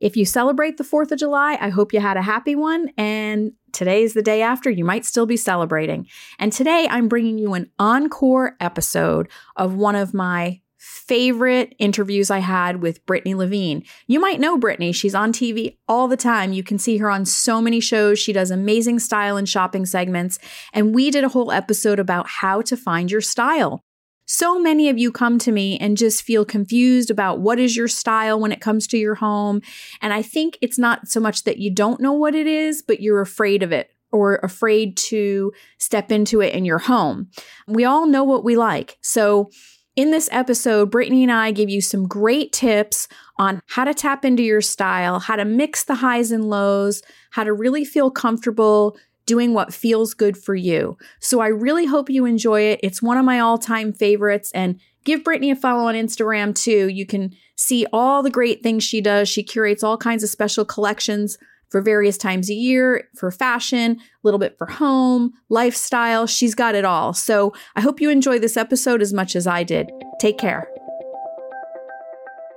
If you celebrate the 4th of July, I hope you had a happy one. And today's the day after, you might still be celebrating. And today I'm bringing you an encore episode of one of my favorite interviews I had with Brittney Levine. You might know Brittney. She's on TV all the time. You can see her on so many shows. She does amazing style and shopping segments. And we did a whole episode about how to find your style. So many of you come to me and just feel confused about what is your style when it comes to your home. And I think it's not so much that you don't know what it is, but you're afraid of it or afraid to step into it in your home. We all know what we like. So in this episode, Brittney and I give you some great tips on how to tap into your style, how to mix the highs and lows, how to really feel comfortable doing what feels good for you. So I really hope you enjoy it. It's one of my all time favorites. And give Brittney a follow on Instagram too. You can see all the great things she does. She curates all kinds of special collections for various times a year, for fashion, a little bit for home, lifestyle. She's got it all. So I hope you enjoy this episode as much as I did. Take care.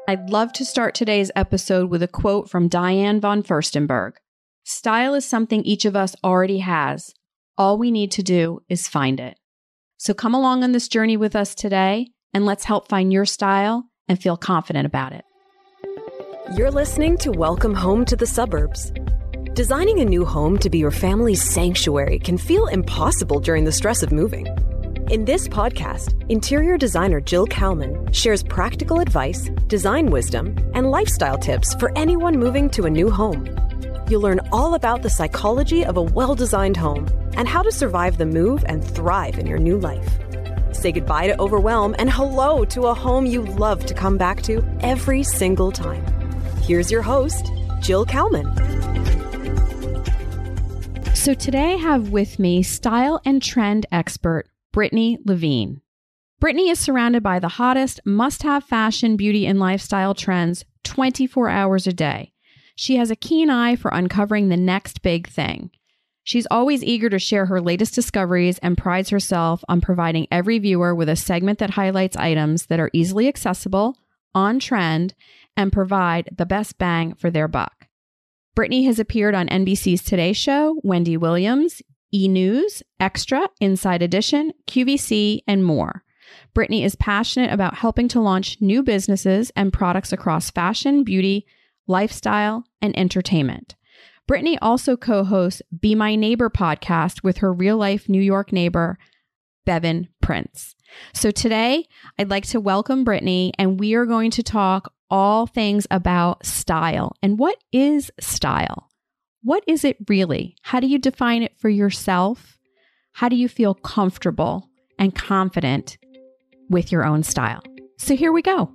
I'd love to start today's episode with a quote from Diane von Furstenberg Style is something each of us already has. All we need to do is find it. So come along on this journey with us today and let's help find your style and feel confident about it. You're listening to Welcome Home to the Suburbs. Designing a new home to be your family's sanctuary can feel impossible during the stress of moving. In this podcast, interior designer Jill Kalman shares practical advice, design wisdom, and lifestyle tips for anyone moving to a new home. You'll learn all about the psychology of a well designed home and how to survive the move and thrive in your new life. Say goodbye to overwhelm and hello to a home you love to come back to every single time. Here's your host, Jill Kalman. So today I have with me style and trend expert Brittney Levine. Brittney is surrounded by the hottest must have fashion, beauty, and lifestyle trends 24 hours a day. She has a keen eye for uncovering the next big thing. She's always eager to share her latest discoveries and prides herself on providing every viewer with a segment that highlights items that are easily accessible, on trend, and provide the best bang for their buck. Brittney has appeared on NBC's Today Show, Wendy Williams, E! News, Extra, Inside Edition, QVC, and more. Brittney is passionate about helping to launch new businesses and products across fashion, beauty, lifestyle, and entertainment. Brittney also co hosts Be My Neighbor podcast with her real life New York neighbor, Bevan Prince. So today, I'd like to welcome Brittney, and we are going to talk all things about style. And what is style? What is it really? How do you define it for yourself? How do you feel comfortable and confident with your own style? So here we go.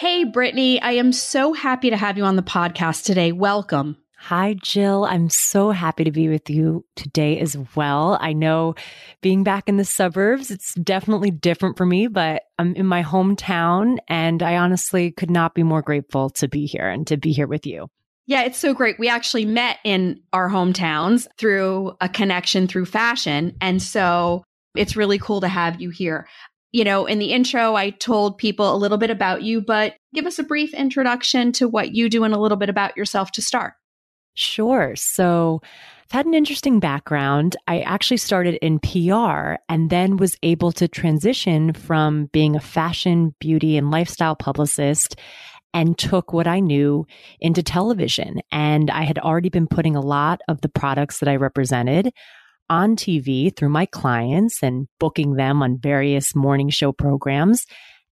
Hey, Brittney, I am so happy to have you on the podcast today. Welcome. Hi, Jill. I'm so happy to be with you today as well. I know being back in the suburbs, it's definitely different for me, but I'm in my hometown and I honestly could not be more grateful to be here and to be here with you. Yeah, it's so great. We actually met in our hometowns through a connection through fashion. And so it's really cool to have you here. You know, in the intro, I told people a little bit about you, but give us a brief introduction to what you do and a little bit about yourself to start. Sure. So I've had an interesting background. I actually started in PR and then was able to transition from being a fashion, beauty, and lifestyle publicist and took what I knew into television. And I had already been putting a lot of the products that I represented on TV through my clients and booking them on various morning show programs.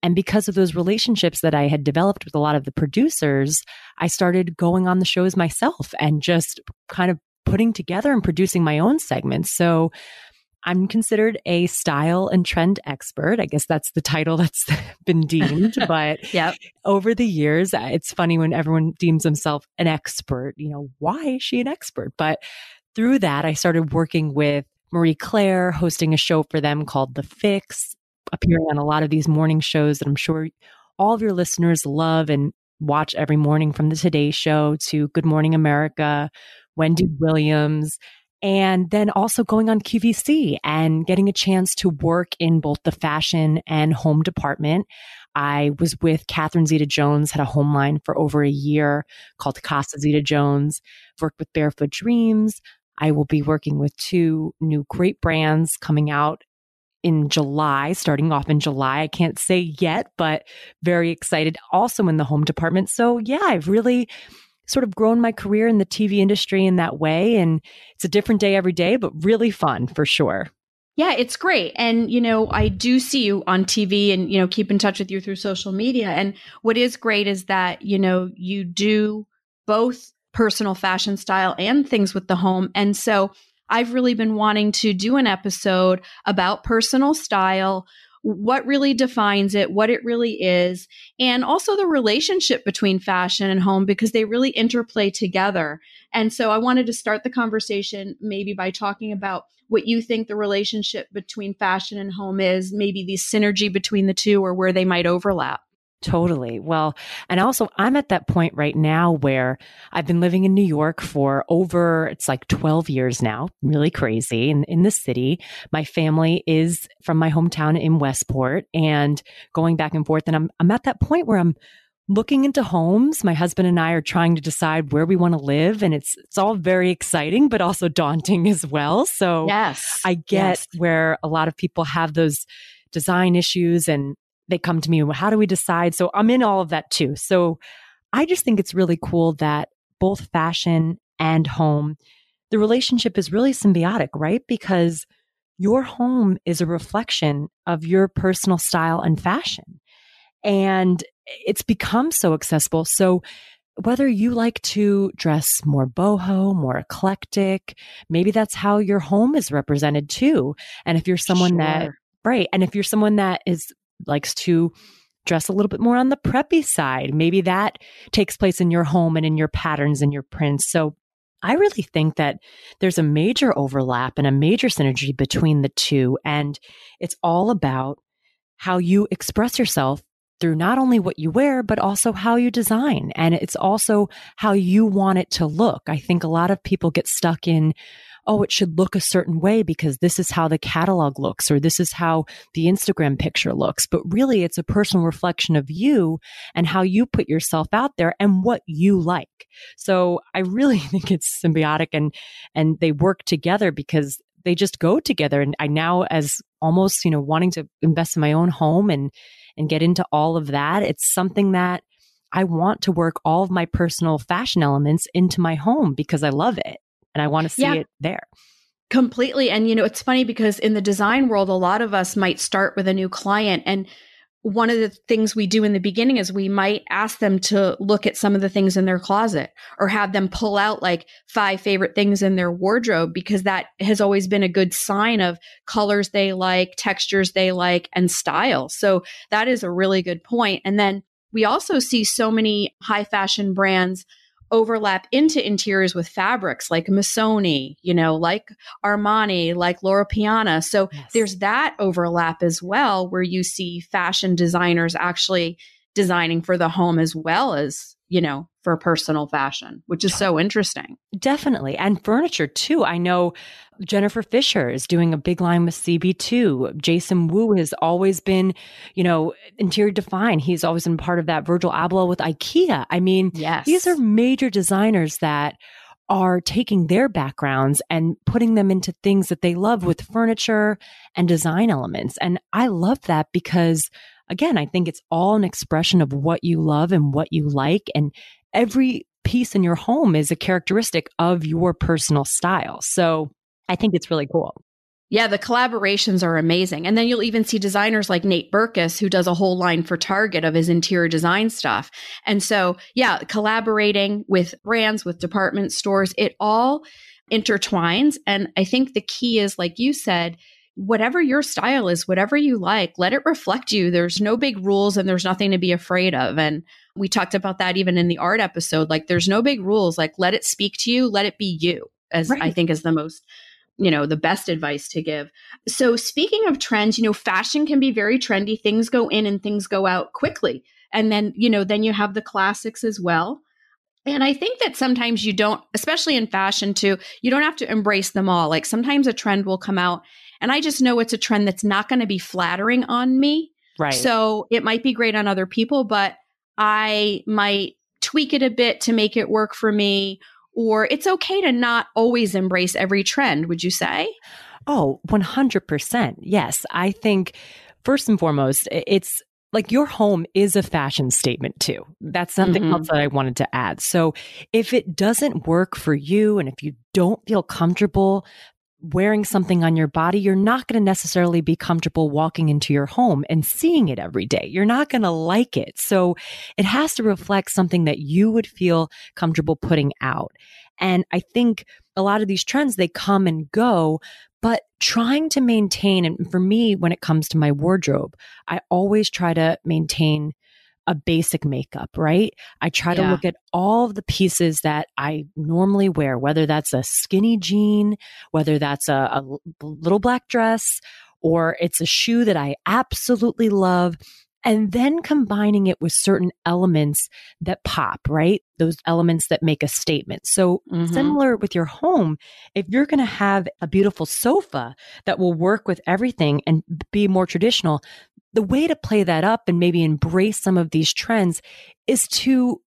And because of those relationships that I had developed with a lot of the producers, I started going on the shows myself and just kind of putting together and producing my own segments. So I'm considered a style and trend expert. I guess that's the title that's been deemed. But yep. over the years, it's funny when everyone deems themselves an expert. You know, why is she an expert? But through that, I started working with Marie Claire, hosting a show for them called The Fix, appearing on a lot of these morning shows that I'm sure all of your listeners love and watch every morning from the Today Show to Good Morning America, Wendy Williams. and then also going on QVC and getting a chance to work in both the fashion and home department. I was with Catherine Zeta Jones, had a home line for over a year called Casa Zeta Jones, worked with Barefoot Dreams. I will be working with two new great brands coming out in July, starting off in July. I can't say yet, but very excited also in the home department. So, yeah, I've really sort of grown my career in the TV industry in that way. And it's a different day every day, but really fun for sure. Yeah, it's great. And, you know, I do see you on TV and, you know, keep in touch with you through social media. And what is great is that, you know, you do both personal fashion style and things with the home. And so I've really been wanting to do an episode about personal style, what really defines it, what it really is, and also the relationship between fashion and home because they really interplay together. And so I wanted to start the conversation maybe by talking about what you think the relationship between fashion and home is, maybe the synergy between the two or where they might overlap. Totally. Well, and also I'm at that point right now where I've been living in New York for over, it's like 12 years now, really crazy in, in the city. My family is from my hometown in Westport and going back and forth. And I'm, I'm at that point where I'm looking into homes. My husband and I are trying to decide where we want to live and it's it's all very exciting but also daunting as well. So yes, I get yes. where a lot of people have those design issues and they come to me, how do we decide? So I'm in all of that too. So I just think it's really cool that both fashion and home, the relationship is really symbiotic, right? Because your home is a reflection of your personal style and fashion. And it's become so accessible. So whether you like to dress more boho, more eclectic, maybe that's how your home is represented too. And if you're someone sure. that, right. And if you're someone that is likes to dress a little bit more on the preppy side, maybe that takes place in your home and in your patterns and your prints. So I really think that there's a major overlap and a major synergy between the two. And it's all about how you express yourself through not only what you wear, but also how you design. And it's also how you want it to look. I think a lot of people get stuck in, oh, it should look a certain way because this is how the catalog looks or this is how the Instagram picture looks. But really, it's a personal reflection of you and how you put yourself out there and what you like. So I really think it's symbiotic and, and they work together because they just go together. And I now, as almost, you know, wanting to invest in my own home and, and get into all of that. It's something that I want to work all of my personal fashion elements into my home because I love it and I want to see yeah. it there. Completely. And, you know, it's funny because in the design world, a lot of us might start with a new client and one of the things we do in the beginning is we might ask them to look at some of the things in their closet or have them pull out like five favorite things in their wardrobe because that has always been a good sign of colors they like, textures they like, and style. So that is a really good point. And then we also see so many high fashion brands overlap into interiors with fabrics like Missoni, you know, like Armani, like Loro Piana. So yes. there's that overlap as well, where you see fashion designers actually designing for the home as well as, you know, for personal fashion, which is so interesting. Definitely. And furniture too. I know Jennifer Fisher is doing a big line with CB2. Jason Wu has always been, you know, interior define. He's always been part of that Virgil Abloh with IKEA. I mean, yes. these are major designers that are taking their backgrounds and putting them into things that they love with furniture and design elements. And I love that because again, I think it's all an expression of what you love and what you like. And every piece in your home is a characteristic of your personal style. So I think it's really cool. Yeah, the collaborations are amazing. And then you'll even see designers like Nate Berkus, who does a whole line for Target of his interior design stuff. And so, yeah, collaborating with brands, with department stores, it all intertwines. And I think the key is, like you said, whatever your style is, whatever you like, let it reflect you. There's no big rules and there's nothing to be afraid of. And we talked about that even in the art episode. Like, there's no big rules. Like, let it speak to you, let it be you, as right. I think is the most you know, the best advice to give. So, speaking of trends, you know, fashion can be very trendy. Things go in and things go out quickly. And then, you know, then you have the classics as well. And I think that sometimes you don't, especially in fashion too, you don't have to embrace them all. Like sometimes a trend will come out and I just know it's a trend that's not going to be flattering on me. Right. So it might be great on other people, but I might tweak it a bit to make it work for me. Or it's okay to not always embrace every trend, would you say? Oh, 100%. Yes. I think first and foremost, it's like your home is a fashion statement too. That's something mm-hmm. else that I wanted to add. So if it doesn't work for you and if you don't feel comfortable wearing something on your body, you're not going to necessarily be comfortable walking into your home and seeing it every day. You're not going to like it. So it has to reflect something that you would feel comfortable putting out. And I think a lot of these trends, they come and go, but trying to maintain, and for me, when it comes to my wardrobe, I always try to maintain a basic makeup, right? I try yeah. to look at all the pieces that I normally wear, whether that's a skinny jean, whether that's a, a little black dress, or it's a shoe that I absolutely love and then combining it with certain elements that pop, right? Those elements that make a statement. So mm-hmm. similar with your home, if you're going to have a beautiful sofa that will work with everything and be more traditional, the way to play that up and maybe embrace some of these trends is to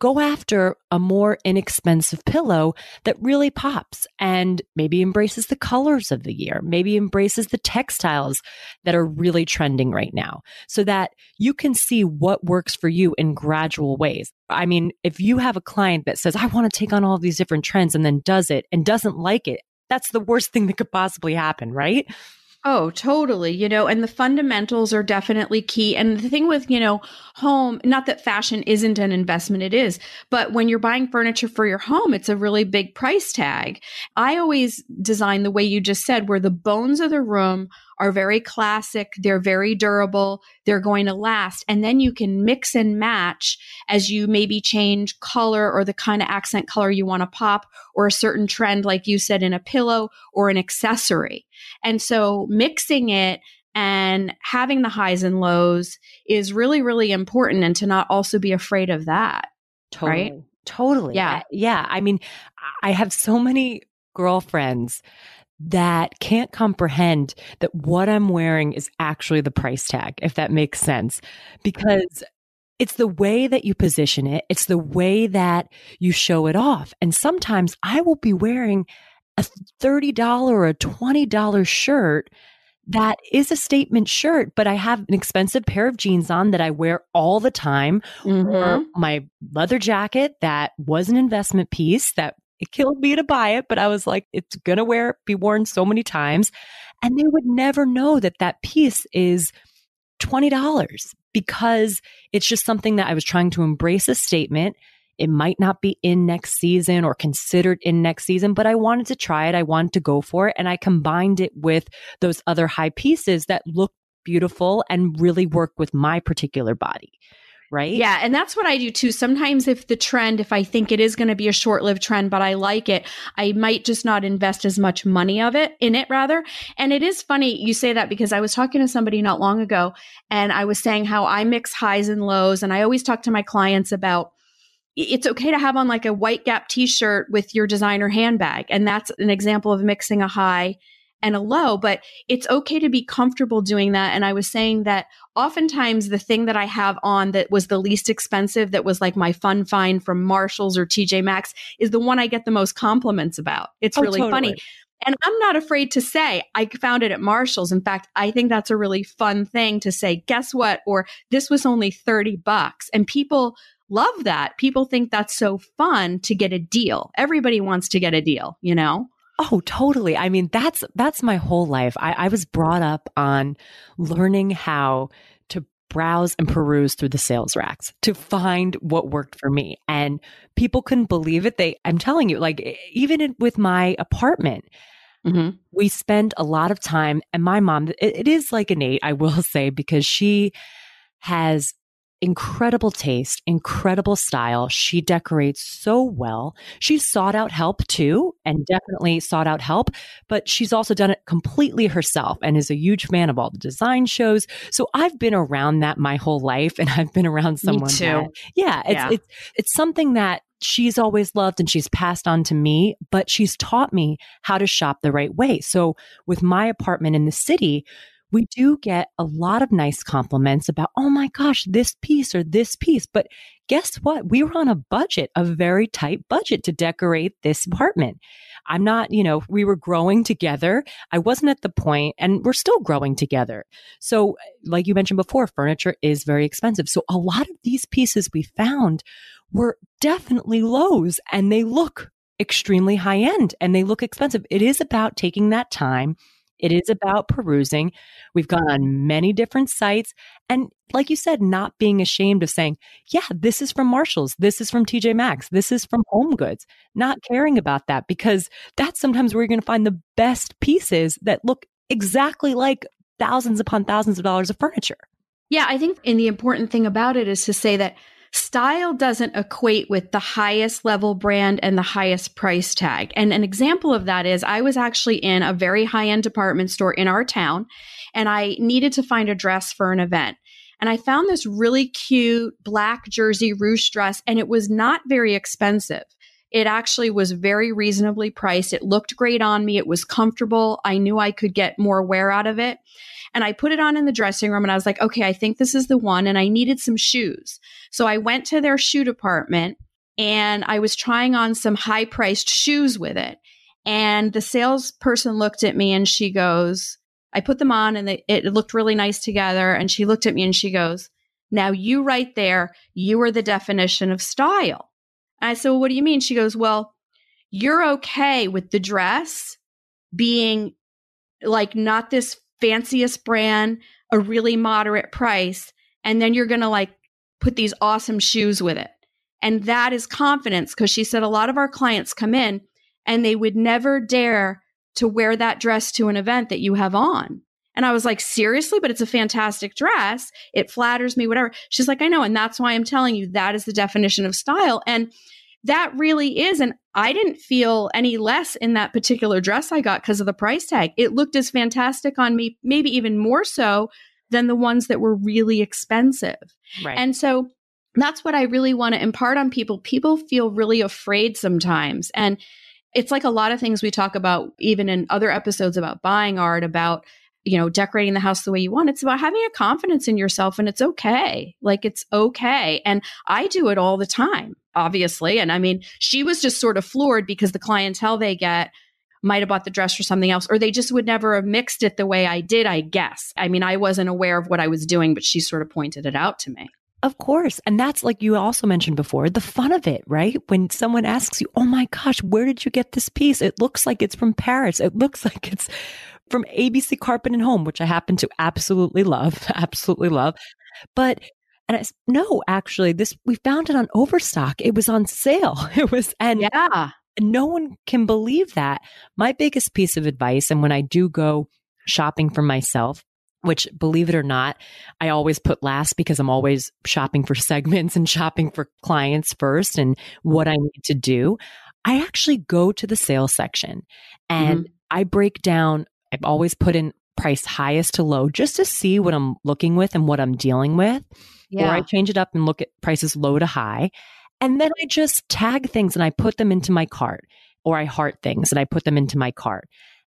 go after a more inexpensive pillow that really pops and maybe embraces the colors of the year, maybe embraces the textiles that are really trending right now so that you can see what works for you in gradual ways. I mean, if you have a client that says, I want to take on all these different trends and then does it and doesn't like it, that's the worst thing that could possibly happen, right? Oh, totally. You know, and the fundamentals are definitely key. And the thing with, you know, home, not that fashion isn't an investment, it is, but when you're buying furniture for your home, it's a really big price tag. I always design the way you just said, where the bones of the room are very classic. They're very durable. They're going to last. And then you can mix and match as you maybe change color or the kind of accent color you want to pop or a certain trend, like you said, in a pillow or an accessory. And so mixing it and having the highs and lows is really, really important and to not also be afraid of that. Totally. Right? Totally. Yeah. Yeah. I mean, I have so many girlfriends that can't comprehend that what I'm wearing is actually the price tag, if that makes sense. Because it's the way that you position it, it's the way that you show it off. And sometimes I will be wearing a $30 or a $20 shirt that is a statement shirt, but I have an expensive pair of jeans on that I wear all the time, mm-hmm. or my leather jacket that was an investment piece that it killed me to buy it, but I was like, it's to wear, be worn so many times. And they would never know that that piece is $20 because it's just something that I was trying to embrace a statement. It might not be in next season or considered in next season, but I wanted to try it. I wanted to go for it. And I combined it with those other high pieces that look beautiful and really work with my particular body right? Yeah. And that's what I do too. Sometimes if the trend, if I think it is going to be a short lived trend, but I like it, I might just not invest as much money of it in it rather. And it is funny you say that because I was talking to somebody not long ago and I was saying how I mix highs and lows. And I always talk to my clients about it's okay to have on like a white gap t-shirt with your designer handbag. And that's an example of mixing a high and a low, but it's okay to be comfortable doing that. And I was saying that oftentimes the thing that I have on that was the least expensive, that was like my fun find from Marshalls or TJ Maxx, is the one I get the most compliments about. It's oh, really totally. funny. And I'm not afraid to say I found it at Marshall's. In fact, I think that's a really fun thing to say, guess what? Or this was only 30 bucks. And people love that. People think that's so fun to get a deal. Everybody wants to get a deal, you know? Oh, totally. I mean, that's that's my whole life. I, I was brought up on learning how to browse and peruse through the sales racks to find what worked for me. And people couldn't believe it. They, I'm telling you, like even in, with my apartment, mm-hmm. we spend a lot of time. And my mom, it, it is like an eight, I will say, because she has incredible taste, incredible style. She decorates so well. She's sought out help too, and definitely sought out help, but she's also done it completely herself and is a huge fan of all the design shows. So I've been around that my whole life and I've been around someone Me too. That, yeah, it's, yeah. it's, it's something that she's always loved and she's passed on to me, but she's taught me how to shop the right way. So with my apartment in the city, we do get a lot of nice compliments about, oh my gosh, this piece or this piece. But guess what? We were on a budget, a very tight budget to decorate this apartment. I'm not, you know, we were growing together. I wasn't at the point and we're still growing together. So, like you mentioned before, furniture is very expensive. So a lot of these pieces we found were definitely lows and they look extremely high end and they look expensive. It is about taking that time it is about perusing. We've gone on many different sites. And like you said, not being ashamed of saying, yeah, this is from Marshalls. This is from TJ Maxx. This is from Home Goods. Not caring about that because that's sometimes where you're going to find the best pieces that look exactly like thousands upon thousands of dollars of furniture. Yeah, I think and the important thing about it is to say that style doesn't equate with the highest level brand and the highest price tag. And an example of that is I was actually in a very high end department store in our town and I needed to find a dress for an event. And I found this really cute black jersey ruche dress and it was not very expensive. It actually was very reasonably priced. It looked great on me. It was comfortable. I knew I could get more wear out of it. And I put it on in the dressing room and I was like, okay, I think this is the one. And I needed some shoes. So I went to their shoe department and I was trying on some high priced shoes with it. And the salesperson looked at me and she goes, I put them on and they, it looked really nice together. And she looked at me and she goes, now you right there, you are the definition of style. And I said, well, what do you mean? She goes, well, you're okay with the dress being like not this fanciest brand, a really moderate price, and then you're going to like put these awesome shoes with it. And that is confidence because she said a lot of our clients come in and they would never dare to wear that dress to an event that you have on. And I was like, seriously, but it's a fantastic dress. It flatters me, whatever. She's like, I know. And that's why I'm telling you that is the definition of style. And that really is. And I didn't feel any less in that particular dress I got because of the price tag. It looked as fantastic on me, maybe even more so than the ones that were really expensive. Right. And so that's what I really want to impart on people. People feel really afraid sometimes. And it's like a lot of things we talk about, even in other episodes about buying art, about you know, decorating the house the way you want. It's about having a confidence in yourself and it's okay. Like it's okay. And I do it all the time, obviously. And I mean, she was just sort of floored because the clientele they get might have bought the dress for something else, or they just would never have mixed it the way I did, I guess. I mean, I wasn't aware of what I was doing, but she sort of pointed it out to me. Of course. And that's like you also mentioned before, the fun of it, right? When someone asks you, Oh my gosh, where did you get this piece? It looks like it's from Paris. It looks like it's from ABC Carpet and Home, which I happen to absolutely love, absolutely love. But and I no, actually, this we found it on Overstock. It was on sale. It was and yeah, no one can believe that. My biggest piece of advice, and when I do go shopping for myself, which believe it or not, I always put last because I'm always shopping for segments and shopping for clients first and what I need to do. I actually go to the sales section and mm-hmm. I break down I've always put in price highest to low just to see what I'm looking with and what I'm dealing with. Yeah. Or I change it up and look at prices low to high. And then I just tag things and I put them into my cart or I heart things and I put them into my cart.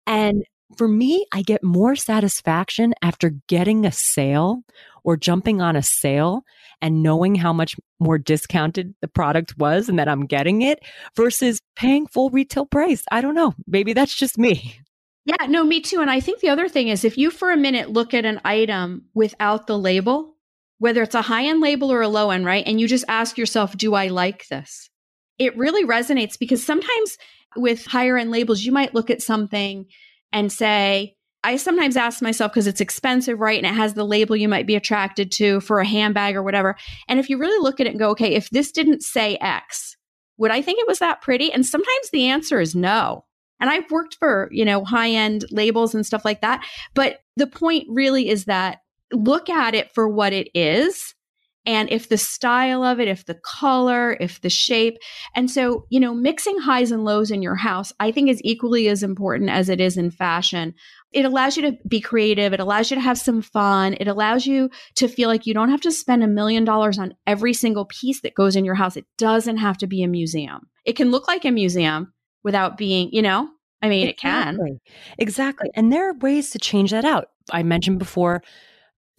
And for me, I get more satisfaction after getting a sale or jumping on a sale and knowing how much more discounted the product was and that I'm getting it versus paying full retail price. I don't know. Maybe that's just me. Yeah, no, me too. And I think the other thing is if you for a minute look at an item without the label, whether it's a high end label or a low end, right? And you just ask yourself, do I like this? It really resonates because sometimes with higher end labels, you might look at something and say, I sometimes ask myself because it's expensive, right? And it has the label you might be attracted to for a handbag or whatever. And if you really look at it and go, okay, if this didn't say X, would I think it was that pretty? And sometimes the answer is no. And I've worked for, you know, high end labels and stuff like that. But the point really is that look at it for what it is. And if the style of it, if the color, if the shape. And so, you know, mixing highs and lows in your house, I think is equally as important as it is in fashion. it allows you to be creative. It allows you to have some fun. It allows you to feel like you don't have to spend a million dollars on every single piece that goes in your house. It doesn't have to be a museum. It can look like a museum without being, you know, I mean, exactly. it can. Exactly. And there are ways to change that out. I mentioned before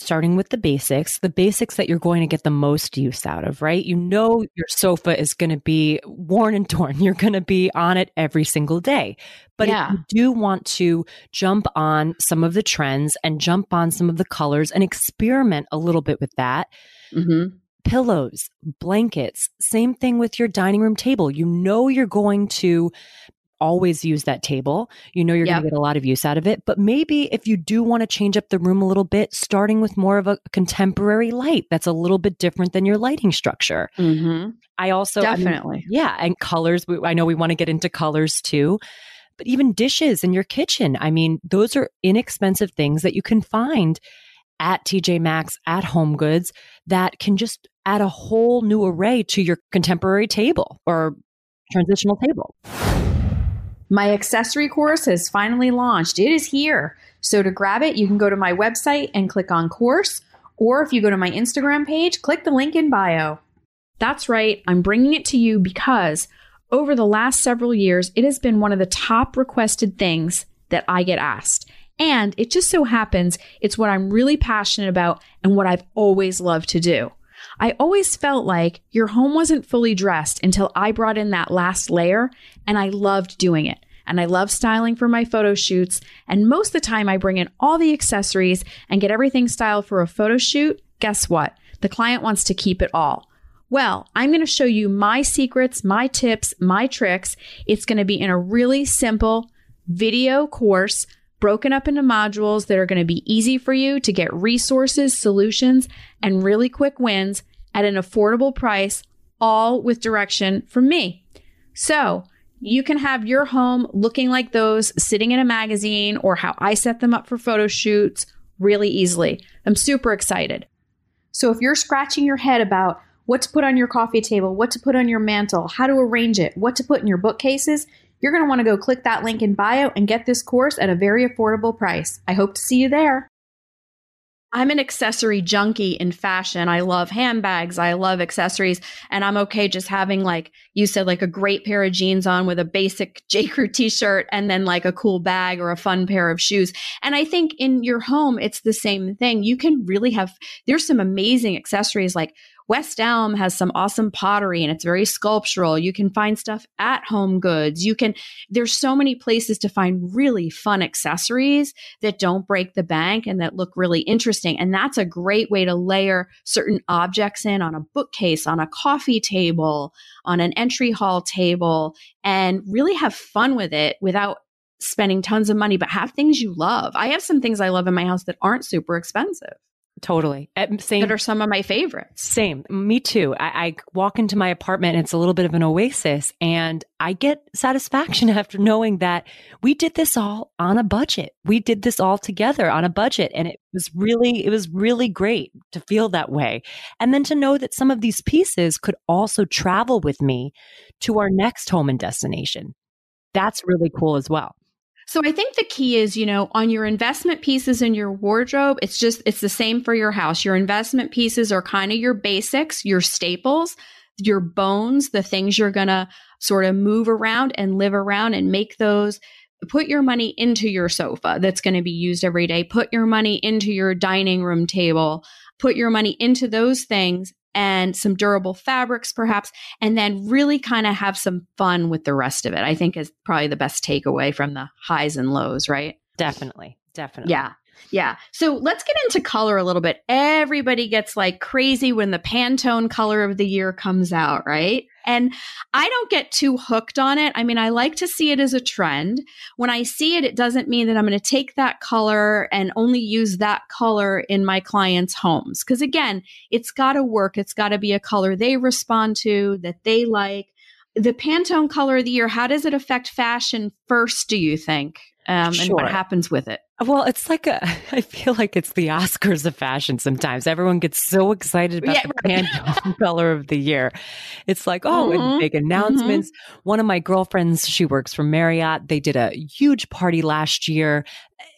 starting with the basics, the basics that you're going to get the most use out of, right? You know, your sofa is going to be worn and torn. You're going to be on it every single day. But yeah. if you do want to jump on some of the trends and jump on some of the colors and experiment a little bit with that, mm-hmm. Pillows, blankets, same thing with your dining room table. You know, you're going to always use that table. You know you're yep. going to get a lot of use out of it. But maybe if you do want to change up the room a little bit, starting with more of a contemporary light that's a little bit different than your lighting structure. Mm-hmm. I also definitely, I mean, yeah, and colors. I know we want to get into colors too. But even dishes in your kitchen. I mean, those are inexpensive things that you can find at TJ Maxx, at Home Goods that can just add a whole new array to your contemporary table or transitional table. My accessory course has finally launched. It is here. So to grab it, you can go to my website and click on course, or if you go to my Instagram page, click the link in bio. That's right, I'm bringing it to you because over the last several years, it has been one of the top requested things that I get asked. And it just so happens it's what I'm really passionate about and what I've always loved to do. I always felt like your home wasn't fully dressed until I brought in that last layer, and I loved doing it. And I love styling for my photo shoots. And most of the time, I bring in all the accessories and get everything styled for a photo shoot. Guess what? The client wants to keep it all. Well, I'm going to show you my secrets, my tips, my tricks. It's going to be in a really simple video course broken up into modules that are going to be easy for you to get resources, solutions, and really quick wins at an affordable price, all with direction from me. So you can have your home looking like those sitting in a magazine or how I set them up for photo shoots really easily. I'm super excited. So if you're scratching your head about what to put on your coffee table, what to put on your mantle, how to arrange it, what to put in your bookcases, you're going to want to go click that link in bio and get this course at a very affordable price. I hope to see you there. I'm an accessory junkie in fashion. I love handbags. I love accessories. And I'm okay just having, like you said, like a great pair of jeans on with a basic J. Crew t shirt and then like a cool bag or a fun pair of shoes. And I think in your home, it's the same thing. You can really have, there's some amazing accessories like West Elm has some awesome pottery and it's very sculptural. You can find stuff at Home Goods. You can, there's so many places to find really fun accessories that don't break the bank and that look really interesting. And that's a great way to layer certain objects in on a bookcase, on a coffee table, on an entry hall table, and really have fun with it without spending tons of money, but have things you love. I have some things I love in my house that aren't super expensive. Totally. Same. That are some of my favorites. Same. Me too. I, I, walk into my apartment and it's a little bit of an oasis and I get satisfaction after knowing that we did this all on a budget. We did this all together on a budget and it was really, it was really great to feel that way. And then to know that some of these pieces could also travel with me to our next home and destination. That's really cool as well. So I think the key is, you know, on your investment pieces in your wardrobe, it's just, it's the same for your house. Your investment pieces are kind of your basics, your staples, your bones, the things you're going to sort of move around and live around and make those put your money into your sofa that's going to be used every day. Put your money into your dining room table. Put your money into those things and some durable fabrics, perhaps, and then really kind of have some fun with the rest of it. I think is probably the best takeaway from the highs and lows, right? Definitely. Definitely. Yeah. Yeah. So let's get into color a little bit. Everybody gets like crazy when the Pantone color of the year comes out, right? And I don't get too hooked on it. I mean, I like to see it as a trend. When I see it, it doesn't mean that I'm going to take that color and only use that color in my clients' homes. Because again, it's got to work. It's got to be a color they respond to, that they like. The Pantone color of the year, how does it affect fashion first, do you think? Um, sure. And what happens with it? Well, it's like a, I feel like it's the Oscars of fashion sometimes. Everyone gets so excited about yeah, the right. Pantone color of the year. It's like, oh, mm-hmm. and big mm-hmm. announcements. Mm-hmm. One of my girlfriends, she works for Marriott. They did a huge party last year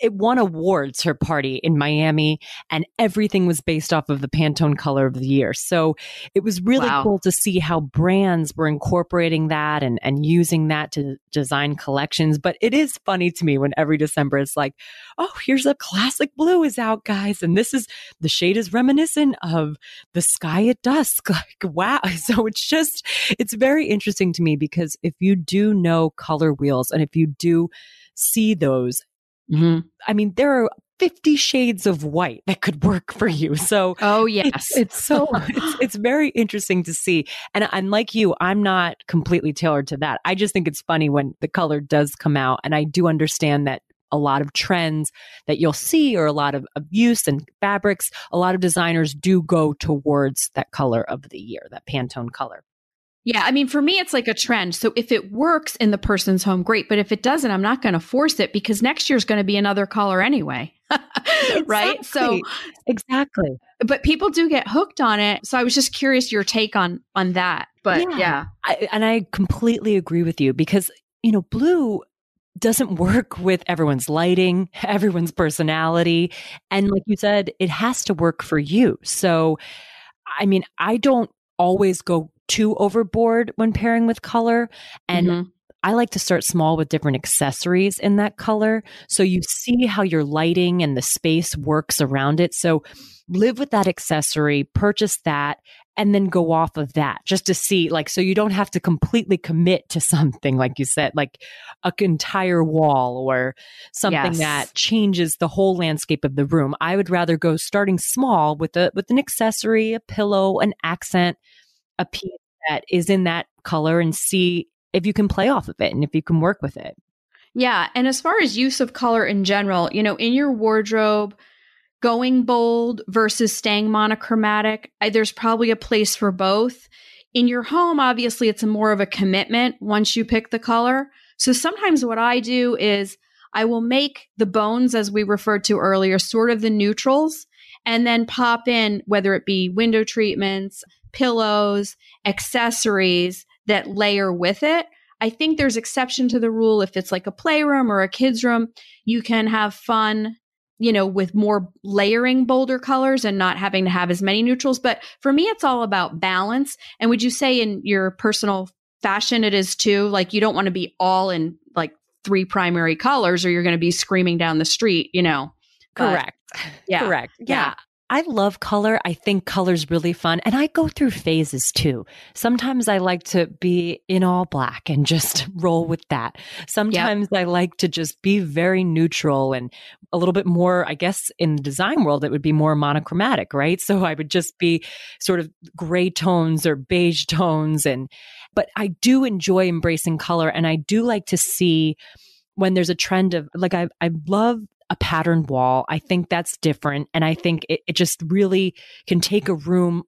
it won awards her party in Miami and everything was based off of the Pantone color of the year. So it was really wow. cool to see how brands were incorporating that and, and using that to design collections. But it is funny to me when every December it's like, oh, here's a classic blue is out, guys. And this is the shade is reminiscent of the sky at dusk. Like, wow. So it's just, it's very interesting to me because if you do know color wheels and if you do see those Mm-hmm. I mean, there are 50 shades of white that could work for you. So, oh, yes. It's, it's so, it's, it's, very interesting to see. And, and like you, I'm not completely tailored to that. I just think it's funny when the color does come out. And I do understand that a lot of trends that you'll see or a lot of, of use and fabrics, a lot of designers do go towards that color of the year, that Pantone color. Yeah, I mean, for me, it's like a trend. So if it works in the person's home, great. But if it doesn't, I'm not going to force it because next year's going to be another color anyway. right? So exactly. But people do get hooked on it. So I was just curious your take on on that. But yeah, yeah. I, and I completely agree with you because you know, blue doesn't work with everyone's lighting, everyone's personality, and like you said, it has to work for you. So, I mean, I don't always go too overboard when pairing with color. And mm-hmm. I like to start small with different accessories in that color. So you see how your lighting and the space works around it. So live with that accessory, purchase that, and then go off of that just to see, like, so you don't have to completely commit to something, like you said, like an entire wall or something yes. that changes the whole landscape of the room. I would rather go starting small with a, with an accessory, a pillow, an accent, a piece that is in that color and see if you can play off of it and if you can work with it. Yeah. And as far as use of color in general, you know, in your wardrobe, going bold versus staying monochromatic, I, there's probably a place for both. In your home, obviously, it's more of a commitment once you pick the color. So sometimes what I do is I will make the bones, as we referred to earlier, sort of the neutrals, and then pop in whether it be window treatments, pillows, accessories that layer with it. I think there's exception to the rule if it's like a playroom or a kids room, you can have fun, you know, with more layering bolder colors and not having to have as many neutrals, but for me it's all about balance. And would you say in your personal fashion it is too? Like you don't want to be all in like three primary colors or you're going to be screaming down the street, you know. Correct. But, yeah. Correct. Yeah. yeah. I love color. I think color's really fun. And I go through phases too. Sometimes I like to be in all black and just roll with that. Sometimes yep. I like to just be very neutral and a little bit more, I guess, in the design world, it would be more monochromatic, right? So I would just be sort of gray tones or beige tones. And, but I do enjoy embracing color and I do like to see when there's a trend of like I I love a patterned wall. I think that's different. And I think it, it just really can take a room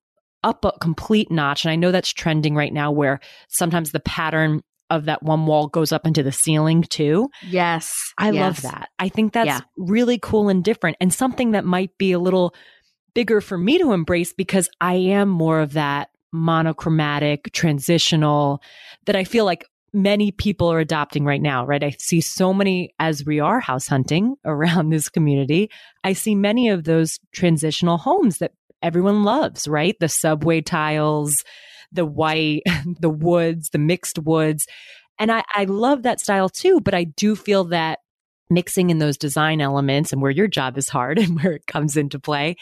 up a complete notch. And I know that's trending right now where sometimes the pattern of that one wall goes up into the ceiling too. Yes. I yes. love that. I think that's yeah. really cool and different and something that might be a little bigger for me to embrace because I am more of that monochromatic, transitional that I feel like many people are adopting right now, right? I see so many as we are house hunting around this community. I see many of those transitional homes that everyone loves, right? The subway tiles, the white, the woods, the mixed woods. And I, I love that style too, but I do feel that mixing in those design elements and where your job is hard and where it comes into play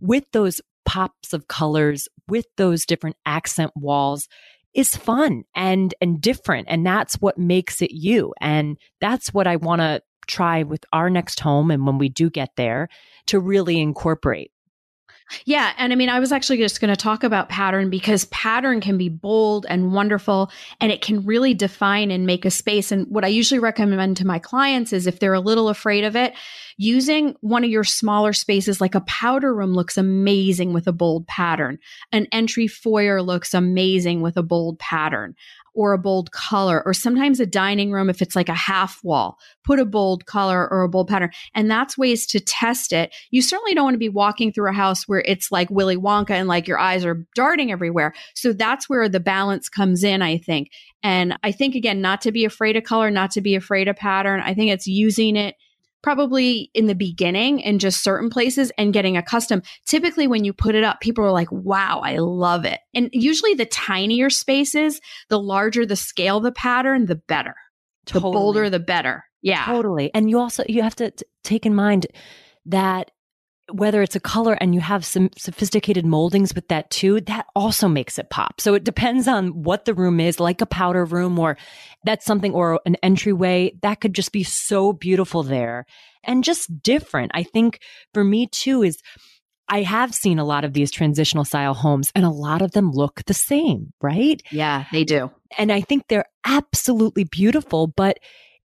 with those pops of colors, with those different accent walls, is fun and and different and that's what makes it you. And that's what I want to try with our next home and when we do get there to really incorporate Yeah. And I mean, I was actually just going to talk about pattern because pattern can be bold and wonderful and it can really define and make a space. And what I usually recommend to my clients is if they're a little afraid of it, using one of your smaller spaces, like a powder room looks amazing with a bold pattern. An entry foyer looks amazing with a bold pattern or a bold color, or sometimes a dining room, if it's like a half wall, put a bold color or a bold pattern. And that's ways to test it. You certainly don't want to be walking through a house where it's like Willy Wonka and like your eyes are darting everywhere. So that's where the balance comes in, I think. And I think, again, not to be afraid of color, not to be afraid of pattern. I think it's using it probably in the beginning in just certain places and getting accustomed. Typically, when you put it up, people are like, wow, I love it. And usually, the tinier spaces, the larger the scale, the pattern, the better. Totally. The bolder, the better. Yeah. Totally. And you also, you have to t- take in mind that whether it's a color and you have some sophisticated moldings with that too, that also makes it pop. So it depends on what the room is, like a powder room or that's something or an entryway that could just be so beautiful there and just different. I think for me too is I have seen a lot of these transitional style homes and a lot of them look the same, right? Yeah, they do. And I think they're absolutely beautiful, but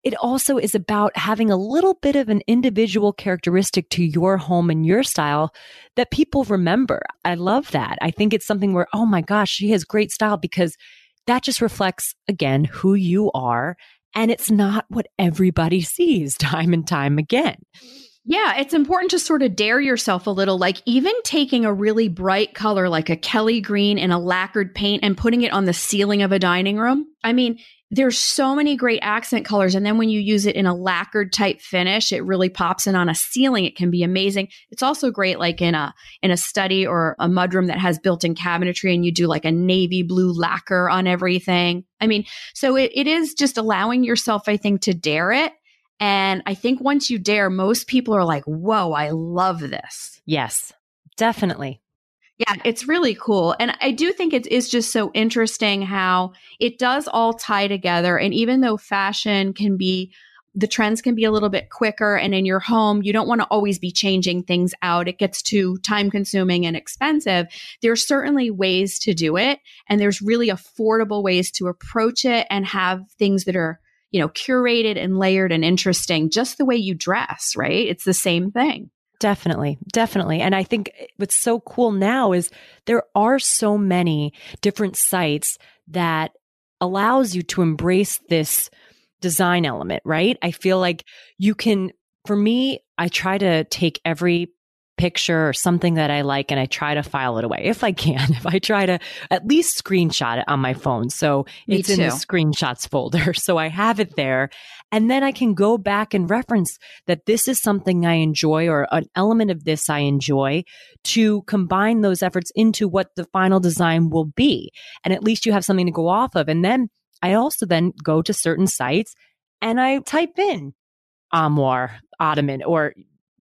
it also is about having a little bit of an individual characteristic to your home and your style that people remember. I love that. I think it's something where, oh my gosh, she has great style because that just reflects again who you are. And it's not what everybody sees time and time again. Yeah, it's important to sort of dare yourself a little, like even taking a really bright color like a Kelly green in a lacquered paint and putting it on the ceiling of a dining room. I mean, there's so many great accent colors. And then when you use it in a lacquered type finish, it really pops in on a ceiling. It can be amazing. It's also great like in a, in a study or a mudroom that has built-in cabinetry and you do like a navy blue lacquer on everything. I mean, so it, it is just allowing yourself, I think, to dare it. And I think once you dare, most people are like, whoa, I love this. Yes, definitely. Yeah, it's really cool. And I do think it is just so interesting how it does all tie together. And even though fashion can be, the trends can be a little bit quicker and in your home, you don't want to always be changing things out. It gets too time consuming and expensive. There's certainly ways to do it. And there's really affordable ways to approach it and have things that are, you know, curated and layered and interesting, just the way you dress, right? It's the same thing. Definitely, definitely. And I think what's so cool now is there are so many different sites that allows you to embrace this design element, right? I feel like you can, for me, I try to take every picture or something that I like and I try to file it away if I can. If I try to at least screenshot it on my phone. So Me it's too. in the screenshots folder. So I have it there. And then I can go back and reference that this is something I enjoy or an element of this I enjoy to combine those efforts into what the final design will be. And at least you have something to go off of. And then I also then go to certain sites and I type in armoire, ottoman, or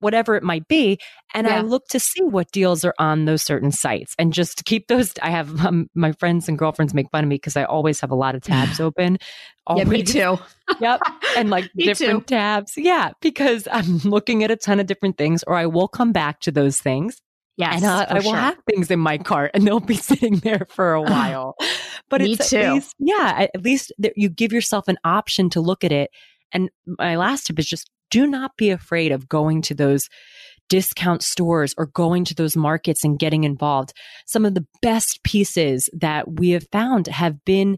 whatever it might be. And yeah. I look to see what deals are on those certain sites and just keep those. I have um, my friends and girlfriends make fun of me because I always have a lot of tabs open. Always. Yeah, me too. yep. And like different too. tabs. Yeah. Because I'm looking at a ton of different things or I will come back to those things. Yes, and uh, I will sure. have things in my cart and they'll be sitting there for a while. But Me it's too. At least, yeah, at least you give yourself an option to look at it. And my last tip is just do not be afraid of going to those discount stores or going to those markets and getting involved. Some of the best pieces that we have found have been,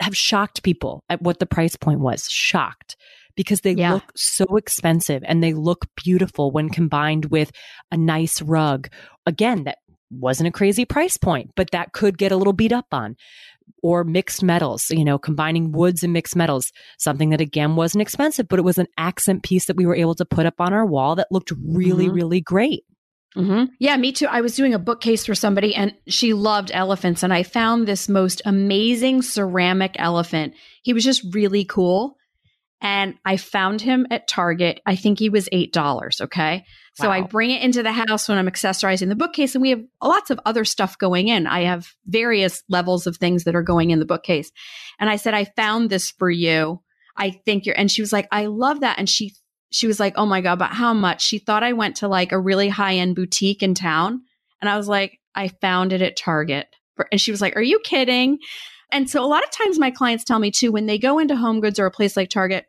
have shocked people at what the price point was. Shocked because they yeah. look so expensive and they look beautiful when combined with a nice rug. Again, that wasn't a crazy price point, but that could get a little beat up on or mixed metals, you know, combining woods and mixed metals, something that again wasn't expensive, but it was an accent piece that we were able to put up on our wall that looked really, mm-hmm. really great. Mm-hmm. Yeah, me too. I was doing a bookcase for somebody and she loved elephants. And I found this most amazing ceramic elephant. He was just really cool and I found him at Target. I think he was $8. Okay. So wow. I bring it into the house when I'm accessorizing the bookcase, and we have lots of other stuff going in. I have various levels of things that are going in the bookcase. And I said, I found this for you. I think you're, and she was like, I love that. And she, she was like, Oh my God, but how much? She thought I went to like a really high end boutique in town And I was like, I found it at Target. And she was like, Are you kidding? And so a lot of times my clients tell me too, when they go into home goods or a place like Target,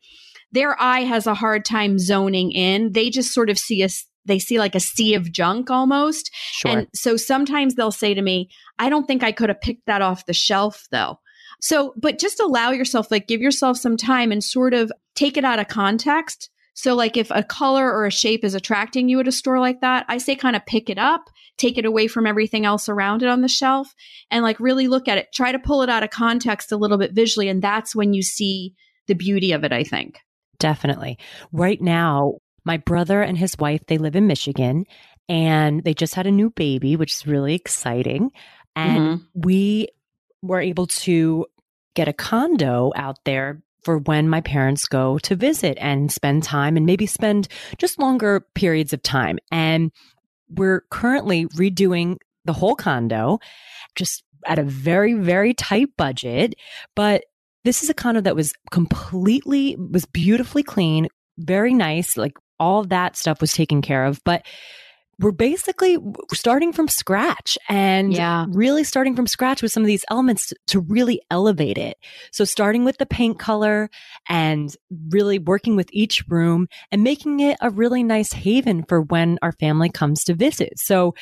their eye has a hard time zoning in. They just sort of see a they see like a sea of junk almost. Sure. And so sometimes they'll say to me, I don't think I could have picked that off the shelf though. So, but just allow yourself, like give yourself some time and sort of take it out of context. So, like if a color or a shape is attracting you at a store like that, I say kind of pick it up, take it away from everything else around it on the shelf, and like really look at it. Try to pull it out of context a little bit visually. And that's when you see the beauty of it, I think. Definitely. Right now, my brother and his wife, they live in Michigan and they just had a new baby, which is really exciting. And mm-hmm. we were able to get a condo out there for when my parents go to visit and spend time and maybe spend just longer periods of time. And we're currently redoing the whole condo just at a very, very tight budget. But this is a condo that was completely, was beautifully clean, very nice. Like all that stuff was taken care of. But we're basically starting from scratch and yeah. really starting from scratch with some of these elements to, to, really elevate it. So starting with the paint color and really working with each room and making it a really nice haven for when our family comes to visit. So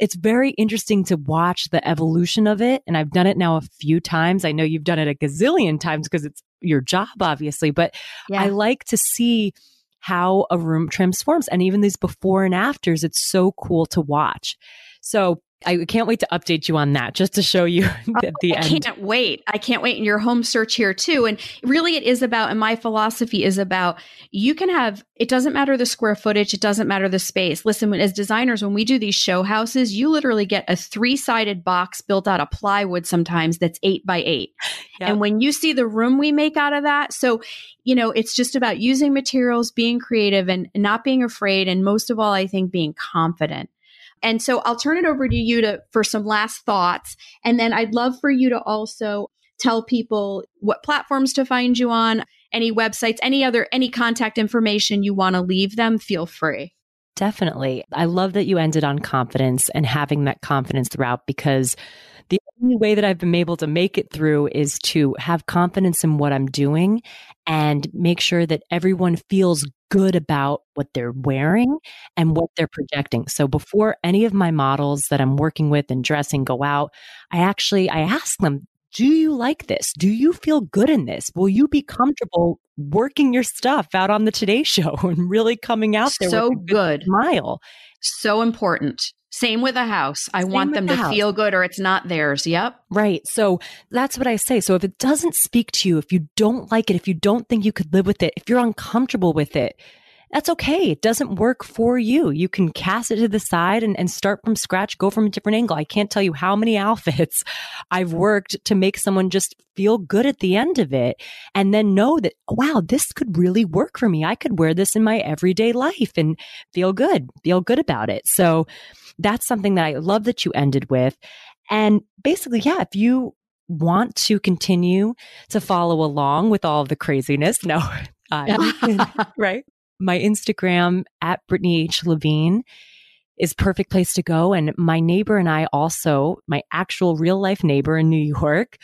it's very interesting to watch the evolution of it. And I've done it now a few times. I know you've done it a gazillion times because it's your job, obviously, but yeah. I like to see how a room transforms and even these before and afters. It's so cool to watch. So I can't wait to update you on that just to show you at oh, the I end. I can't wait. I can't wait in your home search here too. And really it is about, and my philosophy is about you can have, it doesn't matter the square footage. It doesn't matter the space. Listen, as designers, when we do these show houses, you literally get a three sided box built out of plywood sometimes that's eight by eight. Yep. And when you see the room we make out of that, so, you know, it's just about using materials, being creative and not being afraid. And most of all, I think being confident. And so I'll turn it over to you to for some last thoughts. And then I'd love for you to also tell people what platforms to find you on, any websites, any other any contact information you want to leave them, feel free. Definitely. I love that you ended on confidence and having that confidence throughout because the only way that I've been able to make it through is to have confidence in what I'm doing and make sure that everyone feels good about what they're wearing and what they're projecting. So before any of my models that I'm working with and dressing go out, I actually I ask them, do you like this? Do you feel good in this? Will you be comfortable working your stuff out on the Today Show and really coming out there so good, good smile? So important. Same with a house. I Same want them the to house. feel good or it's not theirs. Yep. Right. So that's what I say. So if it doesn't speak to you, if you don't like it, if you don't think you could live with it, if you're uncomfortable with it, that's okay. It doesn't work for you. You can cast it to the side and, and start from scratch, go from a different angle. I can't tell you how many outfits I've worked to make someone just feel good at the end of it and then know that, oh, wow, this could really work for me. I could wear this in my everyday life and feel good, feel good about it. So that's something that I love that you ended with. And basically, yeah, if you want to continue to follow along with all of the craziness, no, uh, right? my Instagram at Brittney H. Levine is perfect place to go. And my neighbor and I also, my actual real life neighbor in New York,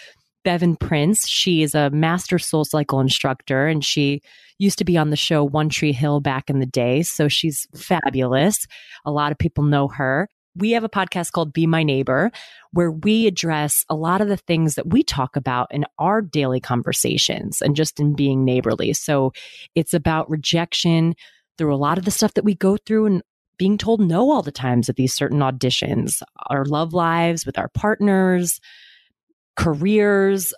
Bevin Prince, she is a master soul cycle instructor and she used to be on the show One Tree Hill back in the day. So she's fabulous. A lot of people know her we have a podcast called Be My Neighbor, where we address a lot of the things that we talk about in our daily conversations and just in being neighborly. So it's about rejection through a lot of the stuff that we go through and being told no all the times at these certain auditions, our love lives with our partners, careers,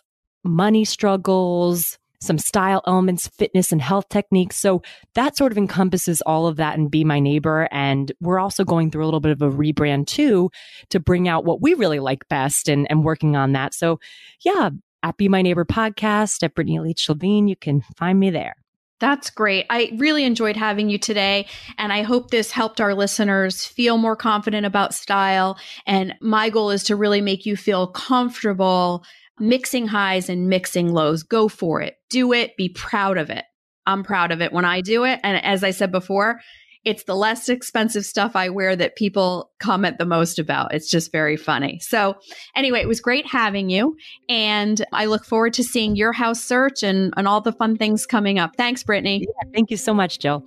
money struggles, some style elements, fitness and health techniques. So that sort of encompasses all of that and be my neighbor. And we're also going through a little bit of a rebrand too to bring out what we really like best and, and working on that. So yeah, at Be My Neighbor podcast at Brittney Leach Levine, you can find me there. That's great. I really enjoyed having you today. And I hope this helped our listeners feel more confident about style. And my goal is to really make you feel comfortable mixing highs and mixing lows. Go for it. Do it. Be proud of it. I'm proud of it when I do it. And as I said before, it's the less expensive stuff I wear that people comment the most about. It's just very funny. So, anyway, it was great having you. And I look forward to seeing your house search and, and all the fun things coming up. Thanks, Brittney. Yeah, thank you so much, Jill.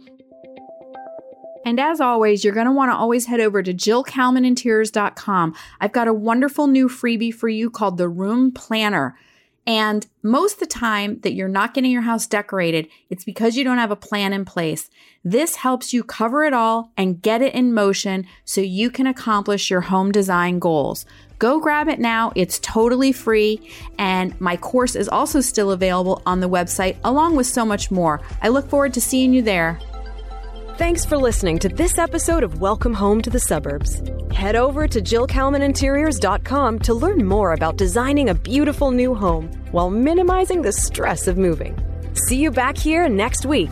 And as always, you're going to want to always head over to jillkalmaninteriors.com. I've got a wonderful new freebie for you called the Room Planner. And most of the time that you're not getting your house decorated, it's because you don't have a plan in place. This helps you cover it all and get it in motion so you can accomplish your home design goals. Go grab it now. It's totally free. And my course is also still available on the website, along with so much more. I look forward to seeing you there. Thanks for listening to this episode of Welcome Home to the Suburbs. Head over to JillKalmanInteriors.com to learn more about designing a beautiful new home while minimizing the stress of moving. See you back here next week.